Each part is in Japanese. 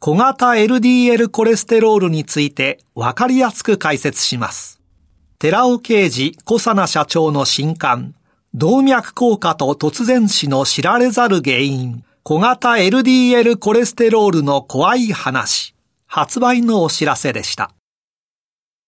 小型 LDL コレステロールについてわかりやすく解説します。寺尾啓二小佐奈社長の新刊、動脈硬化と突然死の知られざる原因、小型 LDL コレステロールの怖い話、発売のお知らせでした。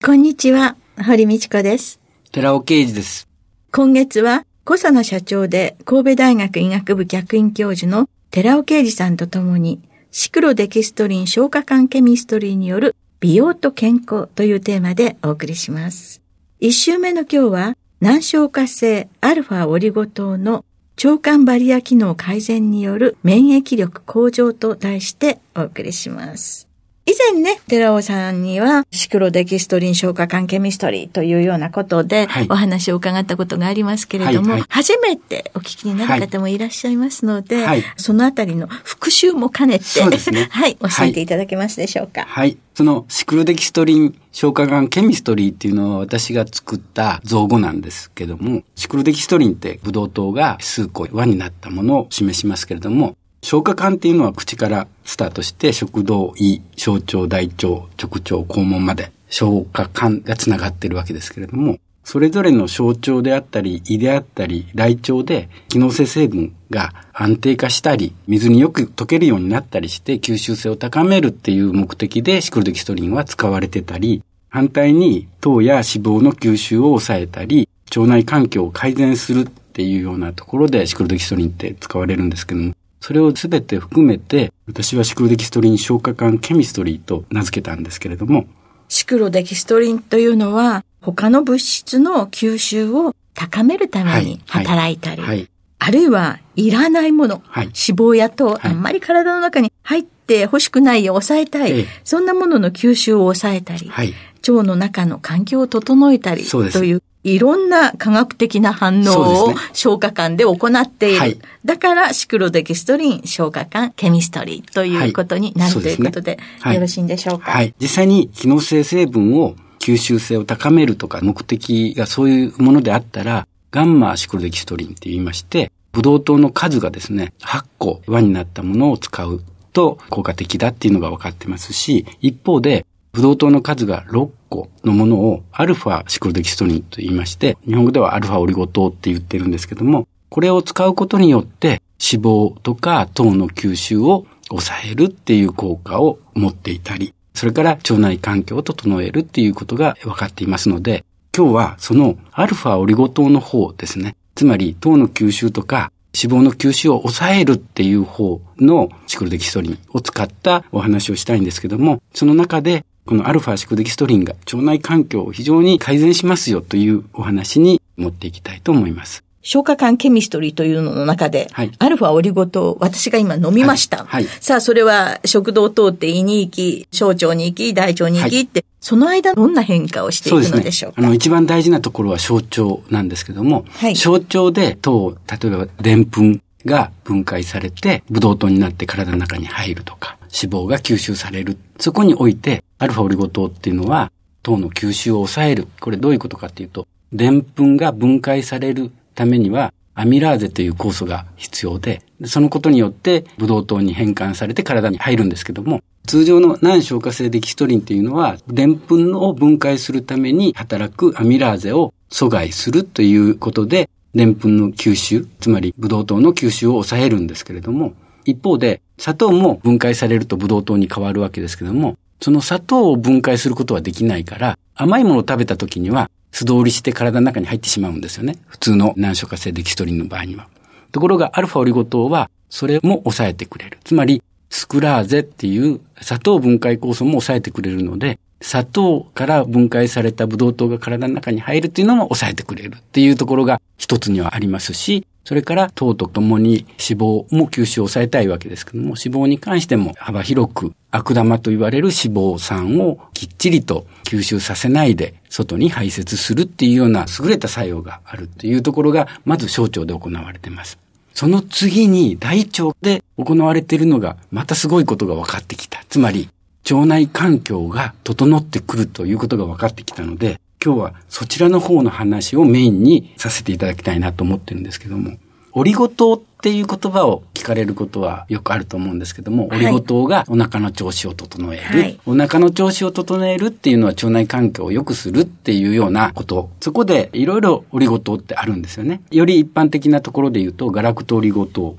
こんにちは、堀道子です。寺尾啓二です。今月は、小佐野社長で神戸大学医学部客員教授の寺尾啓二さんと共に、シクロデキストリン消化管ケミストリーによる美容と健康というテーマでお送りします。一週目の今日は、難消化性アルファオリゴ糖の腸管バリア機能改善による免疫力向上と題してお送りします。以前ね、寺尾さんには、シクロデキストリン消化管ケミストリーというようなことで、お話を伺ったことがありますけれども、はいはい、初めてお聞きになる方もいらっしゃいますので、はい、そのあたりの復習も兼ねて、そうですね。はい、教えていただけますでしょうか？はい。そのシクロデキストリン消化管ケミストリーっていうのは私が作った造語なんですけども、シクロデキストリンってブドウ糖が数個輪になったものを示しますけれども、消化管っていうのは口からスタートして食道、胃、小腸、大腸、直腸、肛門まで消化管がつながってるわけですけれども、それぞれの小腸であったり、胃であったり、大腸で機能性成分が安定化したり、水によく溶けるようになったりして吸収性を高めるっていう目的でシクロデキストリンは使われてたり、反対に糖や脂肪の吸収を抑えたり、腸内環境を改善するっていうようなところでシクロデキストリンって使われるんですけども、それをすべて含めて、私はシクロデキストリン消化管ケミストリーと名付けたんですけれども。シクロデキストリンというのは、他の物質の吸収を高めるために働いたり、はい。はい、あるいはいらないもの、はい、脂肪や糖、あんまり体の中に入って欲しくないよう抑えたい、そんなものの吸収を抑えたり、腸の中の環境を整えたりといういろんな科学的な反応を消化管で行っている。はい、だから、シクロデキストリン消化管ケミストリーということになる、はい、ということで、ね、よろしいんでしょうか？はい。実際に機能性成分を吸収性を高めるとか目的がそういうものであったら、ガンマシクロデキストリンって言いまして、ブドウ糖の数がですね、8個輪になったものを使うと効果的だっていうのが分かってますし、一方で、ブドウ糖の数が6個のものをアルファシクロデキストリンと言いまして、日本語ではアルファオリゴ糖って言ってるんですけども、これを使うことによって脂肪とか糖の吸収を抑えるっていう効果を持っていたり、それから腸内環境を整えるっていうことが分かっていますので、今日はそのアルファオリゴ糖の方ですね。つまり糖の吸収とか脂肪の吸収を抑えるっていう方のシクロデキストリンを使ったお話をしたいんですけども、その中でこのアルファシクデキストリンが腸内環境を非常に改善しますよというお話に持っていきたいと思います。消化管ケミストリーというのの中で、はい、アルファオリゴ糖、私が今飲みました。はい。はい、さあ、それは食道を通って胃に行き、小腸に行き、大腸に行きって、その間どんな変化をしていくのでしょうか、ね、あの、一番大事なところは小腸なんですけども、小腸で糖、例えばでんぷんが分解されて、ブドウ糖になって体の中に入るとか、脂肪が吸収される。そこにおいて、アルファオリゴ糖っていうのは、糖の吸収を抑える。これどういうことかっていうと、でんぷんが分解されるためには、アミラーゼという酵素が必要で、そのことによって、ブドウ糖に変換されて体に入るんですけども、通常の難消化性デキストリンっていうのは、でんぷんを分解するために働くアミラーゼを阻害するということで、でんぷんの吸収、つまりブドウ糖の吸収を抑えるんですけれども、一方で、砂糖も分解されるとブドウ糖に変わるわけですけども、その砂糖を分解することはできないから、甘いものを食べた時には素通りして体の中に入ってしまうんですよね。普通の難所化性デキストリンの場合には。ところが、アルファオリゴ糖は、それも抑えてくれる。つまり、スクラーゼっていう砂糖分解酵素も抑えてくれるので、砂糖から分解されたブドウ糖が体の中に入るっていうのも抑えてくれるっていうところが一つにはありますし、それから糖とともに脂肪も吸収を抑えたいわけですけども、脂肪に関しても幅広く悪玉と言われる脂肪酸をきっちりと吸収させないで外に排泄するっていうような優れた作用があるというところがまず小腸で行われています。その次に大腸で行われているのがまたすごいことが分かってきた。つまり腸内環境が整ってくるということが分かってきたので、今日はそちらの方の話をメインにさせていただきたいなと思ってるんですけども、オリゴ糖っていう言葉を聞かれることはよくあると思うんですけども、オリゴ糖がお腹の調子を整える、はい、お腹の調子を整えるっていうのは腸内環境を良くするっていうようなこと。そこでいろいろオリゴ糖ってあるんですよね。より一般的なところで言うと、ガラクトオリゴ糖、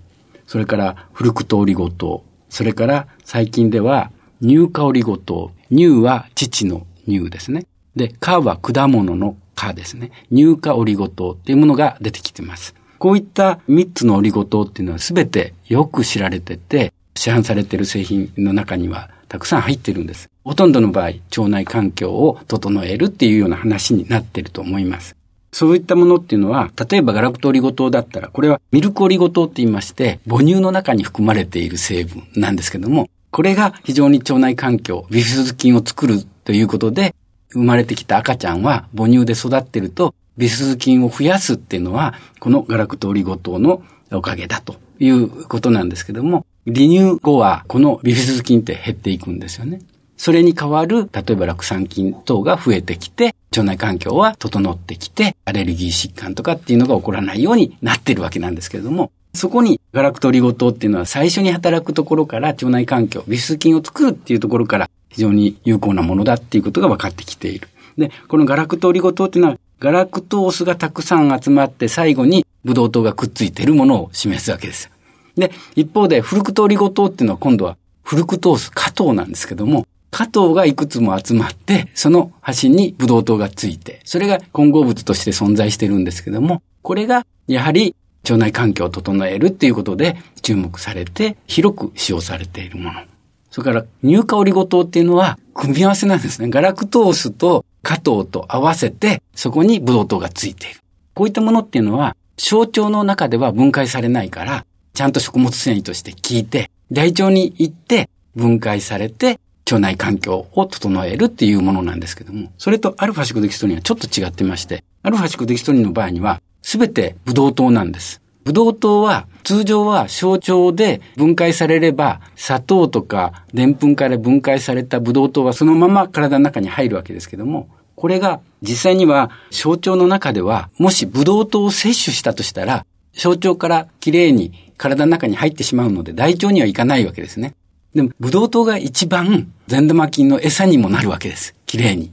それからフルクトオリゴ糖、それから最近では乳化オリゴ糖。乳は乳の乳ですね。で、化は果物の化ですね。乳化オリゴ糖っていうものが出てきてます。こういった3つのオリゴ糖っていうのは全てよく知られてて、市販されている製品の中にはたくさん入ってるんです。ほとんどの場合、腸内環境を整えるっていうような話になってると思います。そういったものっていうのは、例えばガラクトオリゴ糖だったら、これはミルクオリゴ糖って言いまして、母乳の中に含まれている成分なんですけども、これが非常に腸内環境、ビフィズス菌を作るということで、生まれてきた赤ちゃんは母乳で育ってると、ビフィズ菌を増やすっていうのは、このガラクトオリゴ糖のおかげだということなんですけども、離乳後はこのビフィズス菌って減っていくんですよね。それに代わる、例えば酪酸菌等が増えてきて、腸内環境は整ってきて、アレルギー疾患とかっていうのが起こらないようになってるわけなんですけれども、そこにガラクトオリゴ糖っていうのは最初に働くところから腸内環境、ビフィズス菌を作るっていうところから非常に有効なものだっていうことが分かってきている。で、このガラクトオリゴ糖っていうのはガラクトースがたくさん集まって最後にブドウ糖がくっついているものを示すわけです。で、一方でフルクトオリゴ糖っていうのは今度はフルクトース、加糖なんですけども、加糖がいくつも集まって、その端にブドウ糖がついて、それが混合物として存在してるんですけども、これがやはり腸内環境を整えるっていうことで注目されて広く使用されているもの。それから乳化オリゴ糖っていうのは組み合わせなんですね。ガラクトースと加糖と合わせてそこにブドウ糖がついている。こういったものっていうのは小腸の中では分解されないから、ちゃんと食物繊維として効いて、大腸に行って分解されて腸内環境を整えるっていうものなんですけども、それとアルファシクデキストリンはちょっと違ってまして、アルファシクデキストリンの場合にはすべてブドウ糖なんです。ブドウ糖は通常は小腸で分解されれば砂糖とか澱粉から分解されたブドウ糖はそのまま体の中に入るわけですけども、これが実際には小腸の中ではもしブドウ糖を摂取したとしたら小腸からきれいに体の中に入ってしまうので大腸には行かないわけですね。でも、ブドウ糖が一番善玉菌の餌にもなるわけです。きれいに。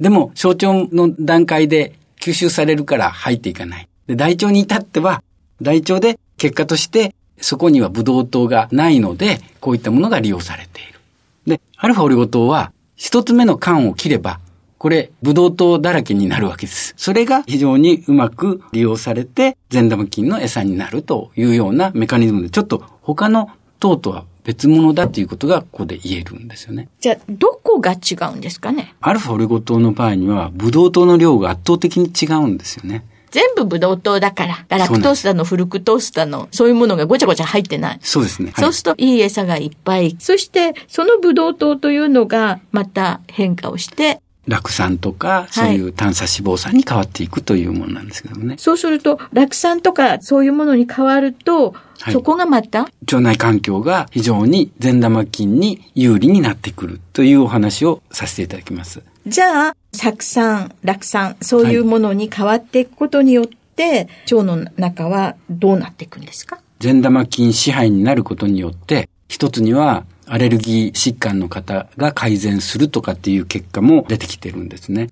でも、小腸の段階で吸収されるから入っていかない。で、大腸に至っては、大腸で結果としてそこにはブドウ糖がないので、こういったものが利用されている。で、アルファオリゴ糖は一つ目の缶を切れば、これ、ブドウ糖だらけになるわけです。それが非常にうまく利用されて、善玉菌の餌になるというようなメカニズムで、ちょっと他の糖とは別物だということがここで言えるんですよね。じゃあ、どこが違うんですかね？アルファオリゴ糖の場合には、ブドウ糖の量が圧倒的に違うんですよね。全部ブドウ糖だから、ガラクトースだの、フルクトースだの、そういうものがごちゃごちゃ入ってない。そうですね。はい、そうすると、いい餌がいっぱい。そして、そのブドウ糖というのが、また変化をして、酪酸とか、そういう炭素脂肪酸に変わっていくというものなんですけどもね。そうすると、酪酸とかそういうものに変わると、はい、そこがまた腸内環境が非常に善玉菌に有利になってくるというお話をさせていただきます。じゃあ、酢酸、酪酸、そういうものに変わっていくことによって、腸の中はどうなっていくんですか？善玉菌支配になることによって、一つにはアレルギー疾患の方が改善するとかっていう結果も出てきてるんですね。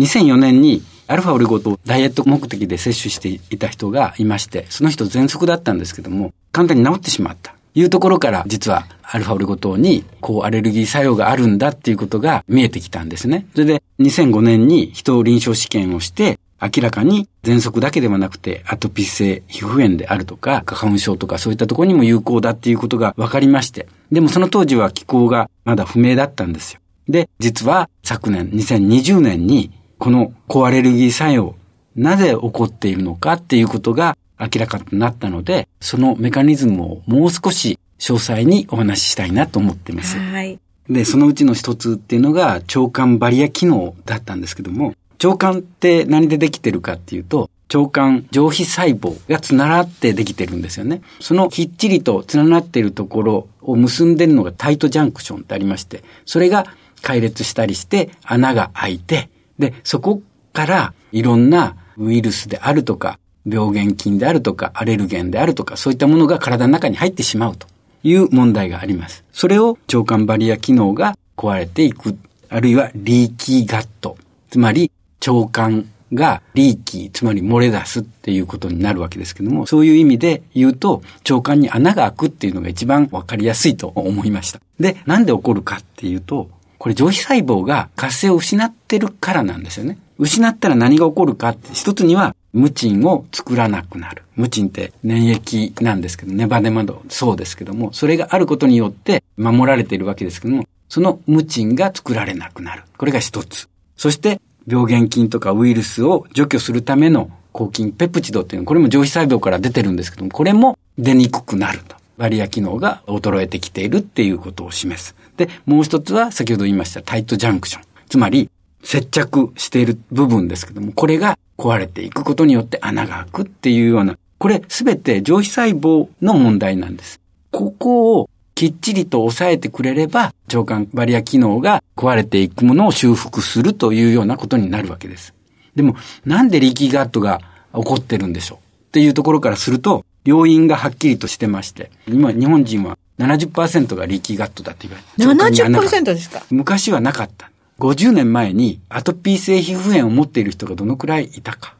2004年にアルファオリゴ糖ダイエット目的で摂取していた人がいまして、その人喘息だったんですけども、簡単に治ってしまった。いうところから実はアルファオリゴ糖にこうアレルギー作用があるんだっていうことが見えてきたんですね。それで2005年に人を臨床試験をして明らかに喘息だけではなくてアトピー性皮膚炎であるとか花粉症とかそういったところにも有効だっていうことが分かりまして。でもその当時は気候がまだ不明だったんですよ。で、実は昨年2020年にこの高アレルギー作用なぜ起こっているのかっていうことが明らかになったので、そのメカニズムをもう少し詳細にお話ししたいなと思っています。はい。で、そのうちの一つっていうのが腸管バリア機能だったんですけども、腸管って何でできてるかっていうと、腸管上皮細胞がつながってできてるんですよね。そのきっちりとつながっているところを結んでるのがタイトジャンクションってありまして、それが解列したりして穴が開いて、で、そこからいろんなウイルスであるとか、病原菌であるとか、アレルゲンであるとか、そういったものが体の中に入ってしまうという問題があります。それを腸管バリア機能が壊れていく、あるいはリーキーガット、つまり腸管がリーキー、つまり漏れ出すっていうことになるわけですけども、そういう意味で言うと、腸管に穴が開くっていうのが一番わかりやすいと思いました。で、なんで起こるかっていうと、これ上皮細胞が活性を失ってるからなんですよね。失ったら何が起こるかって、一つには無賃を作らなくなる。無賃って粘液なんですけど、ネバネバのそうですけども、それがあることによって守られているわけですけども、その無賃が作られなくなる。これが一つ。そして、病原菌とかウイルスを除去するための抗菌ペプチドっていうのは、これも上皮細胞から出てるんですけども、これも出にくくなると。バリア機能が衰えてきているっていうことを示す。で、もう一つは先ほど言いましたタイトジャンクション。つまり、接着している部分ですけども、これが壊れていくことによって穴が開くっていうような、これすべて上皮細胞の問題なんです。ここをきっちりと抑えてくれれば、腸管バリア機能が壊れていくものを修復するというようなことになるわけです。でも、なんでリーキーガットが起こってるんでしょうっていうところからすると、要因がはっきりとしてまして、今日本人は70%がリーキーガットだって言われて。70%ですか？昔はなかった。50年前にアトピー性皮膚炎を持っている人がどのくらいいたか。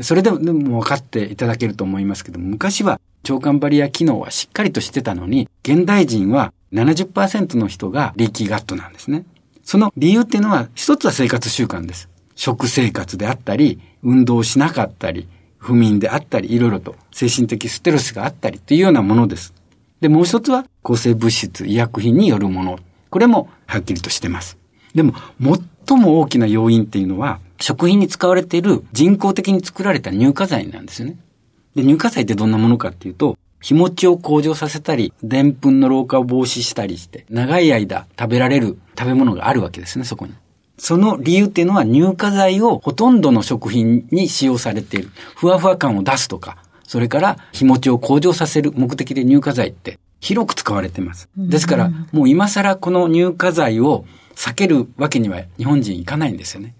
それでも分かっていただけると思いますけど昔は腸管バリア機能はしっかりとしてたのに、現代人は70%の人がリーキーガットなんですね。その理由っていうのは、一つは生活習慣です。食生活であったり、運動しなかったり、不眠であったり、いろいろと精神的ステロスがあったりというようなものです。で、もう一つは抗生物質、医薬品によるもの。これもはっきりとしてます。でも、最も大きな要因っていうのは、食品に使われている人工的に作られた乳化剤なんですよね。で、乳化剤ってどんなものかっていうと、日持ちを向上させたり、でんぷんの老化を防止したりして、長い間食べられる食べ物があるわけですね、そこに。その理由っていうのは乳化剤をほとんどの食品に使用されている。ふわふわ感を出すとか、それから日持ちを向上させる目的で乳化剤って広く使われています。ですから、もう今更この乳化剤を避けるわけには日本人いかないんですよね。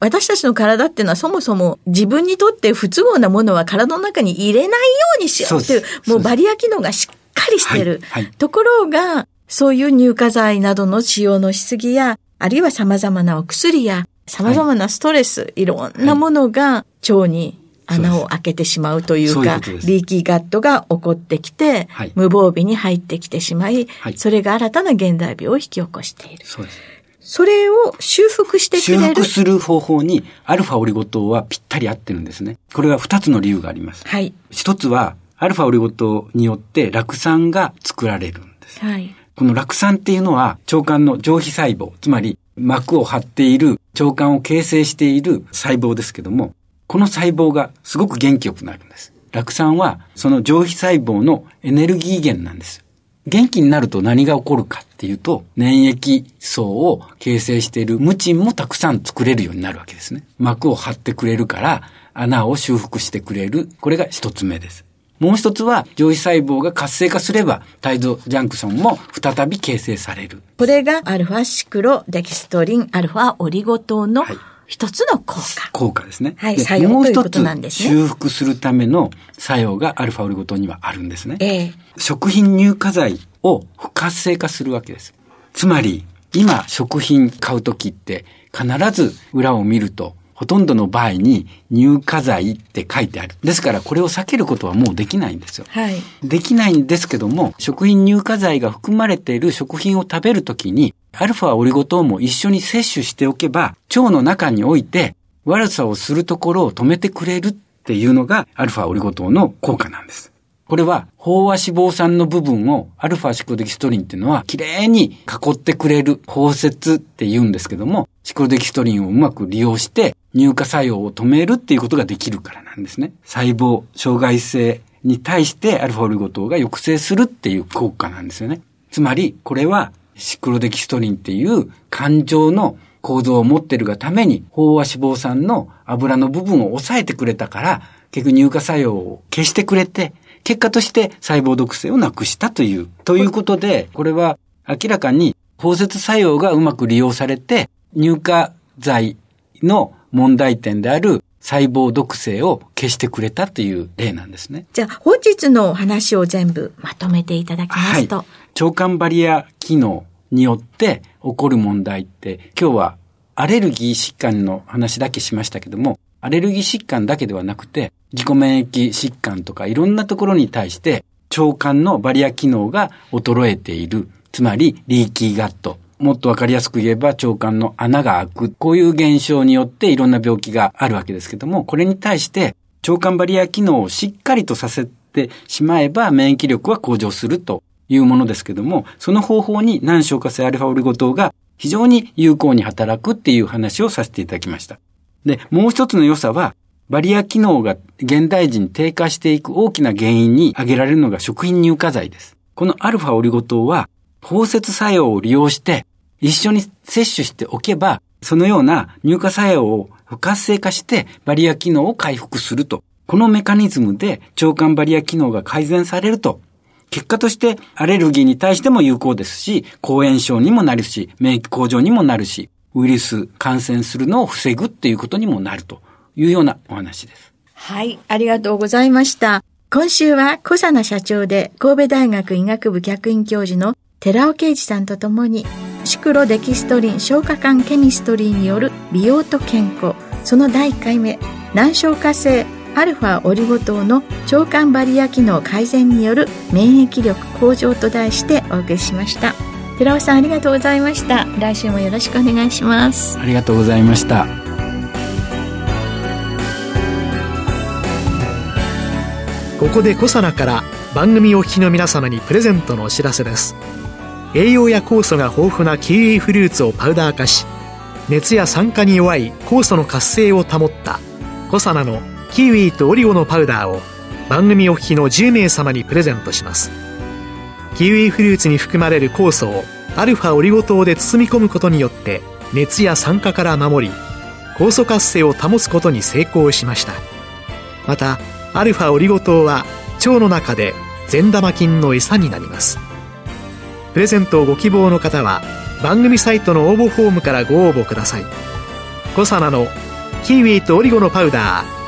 私たちの体っていうのはそもそも自分にとって不都合なものは体の中に入れないようにしようっていう、もうバリア機能がしっかりしてる。はいはい、ところが、そういう乳化剤などの使用のしすぎや、あるいは様々なお薬や、様々なストレス、はい、いろんなものが腸に穴を開けてしまうというか、ううリーキーガットが起こってきて、はい、無防備に入ってきてしまい、それが新たな現代病を引き起こしている。そうです。それを修復してくれる。修復する方法に、アルファオリゴ糖はぴったり合ってるんですね。これは二つの理由があります。はい。一つは、アルファオリゴ糖によって酪酸が作られるんです。はい。この酪酸っていうのは、腸管の上皮細胞、つまり膜を張っている腸管を形成している細胞ですけども、この細胞がすごく元気よくなるんです。酪酸はその上皮細胞のエネルギー源なんです。元気になると何が起こるかっていうと、粘液層を形成しているムチンもたくさん作れるようになるわけですね。膜を張ってくれるから、穴を修復してくれる。これが一つ目です。もう一つは、上皮細胞が活性化すれば、タイドジャンクションも再び形成される。これが、アルファシクロデキストリン、アルファオリゴ糖の、はい一つの効果。効果ですね。はい、作用ということなんですね。修復するための作用がアルファオリゴ糖にはあるんですね。ええ食品乳化剤を不活性化するわけです。つまり、今食品買うときって必ず裏を見るとほとんどの場合に乳化剤って書いてある。ですからこれを避けることはもうできないんですよ。はい。できないんですけども、食品乳化剤が含まれている食品を食べるときに、アルファオリゴ糖も一緒に摂取しておけば、腸の中において悪さをするところを止めてくれるっていうのがアルファオリゴ糖の効果なんです。これは、飽和脂肪酸の部分をアルファシクロデキストリンっていうのは、きれいに囲ってくれる包摂って言うんですけども、シクロデキストリンをうまく利用して、乳化作用を止めるっていうことができるからなんですね。細胞、障害性に対してアルファオリゴ糖が抑制するっていう効果なんですよね。つまり、これはシクロデキストリンっていう感情の構造を持ってるがために、飽和脂肪酸の油の部分を抑えてくれたから、結局乳化作用を消してくれて、結果として細胞毒性をなくしたという。ということで、これは明らかに包摂作用がうまく利用されて、乳化剤の問題点である細胞毒性を消してくれたという例なんですね。じゃあ、本日のお話を全部まとめていただきますと。はい、腸管バリア機能によって起こる問題って、今日はアレルギー疾患の話だけしましたけども、アレルギー疾患だけではなくて、自己免疫疾患とかいろんなところに対して、腸管のバリア機能が衰えている。つまり、リーキーガット。もっとわかりやすく言えば、腸管の穴が開く。こういう現象によっていろんな病気があるわけですけども、これに対して、腸管バリア機能をしっかりとさせてしまえば、免疫力は向上するというものですけども、その方法に難消化性アルファオリゴ糖が非常に有効に働くっていう話をさせていただきました。で、もう一つの良さは、バリア機能が現代人低下していく大きな原因に挙げられるのが食品乳化剤です。このアルファオリゴ糖は、包摂作用を利用して、一緒に摂取しておけば、そのような乳化作用を不活性化してバリア機能を回復すると。このメカニズムで腸管バリア機能が改善されると。結果としてアレルギーに対しても有効ですし、抗炎症にもなるし、免疫向上にもなるし、ウイルス感染するのを防ぐっていうことにもなるというようなお話です。はい、ありがとうございました。今週は小佐奈社長で神戸大学医学部客員教授の寺尾啓二さんとともにシクロデキストリン消化管ケミストリーによる美容と健康その第1回目難消化性アルファオリゴ糖の腸管バリア機能改善による免疫力向上と題してお送りしました。寺尾さんありがとうございました。来週もよろしくお願いします。ありがとうございました。ここでコサナから番組お聞きの皆様にプレゼントのお知らせです。栄養や酵素が豊富なキウイフルーツをパウダー化し熱や酸化に弱い酵素の活性を保ったコサナのキウイとオリゴのパウダーを番組お聞きの10名様にプレゼントします。キウイフルーツに含まれる酵素をアルファオリゴ糖で包み込むことによって熱や酸化から守り酵素活性を保つことに成功しました。またアルファオリゴ糖は腸の中で善玉菌の餌になります。プレゼントをご希望の方は番組サイトの応募フォームからご応募ください。コサナのキウイとオリゴのパウダー。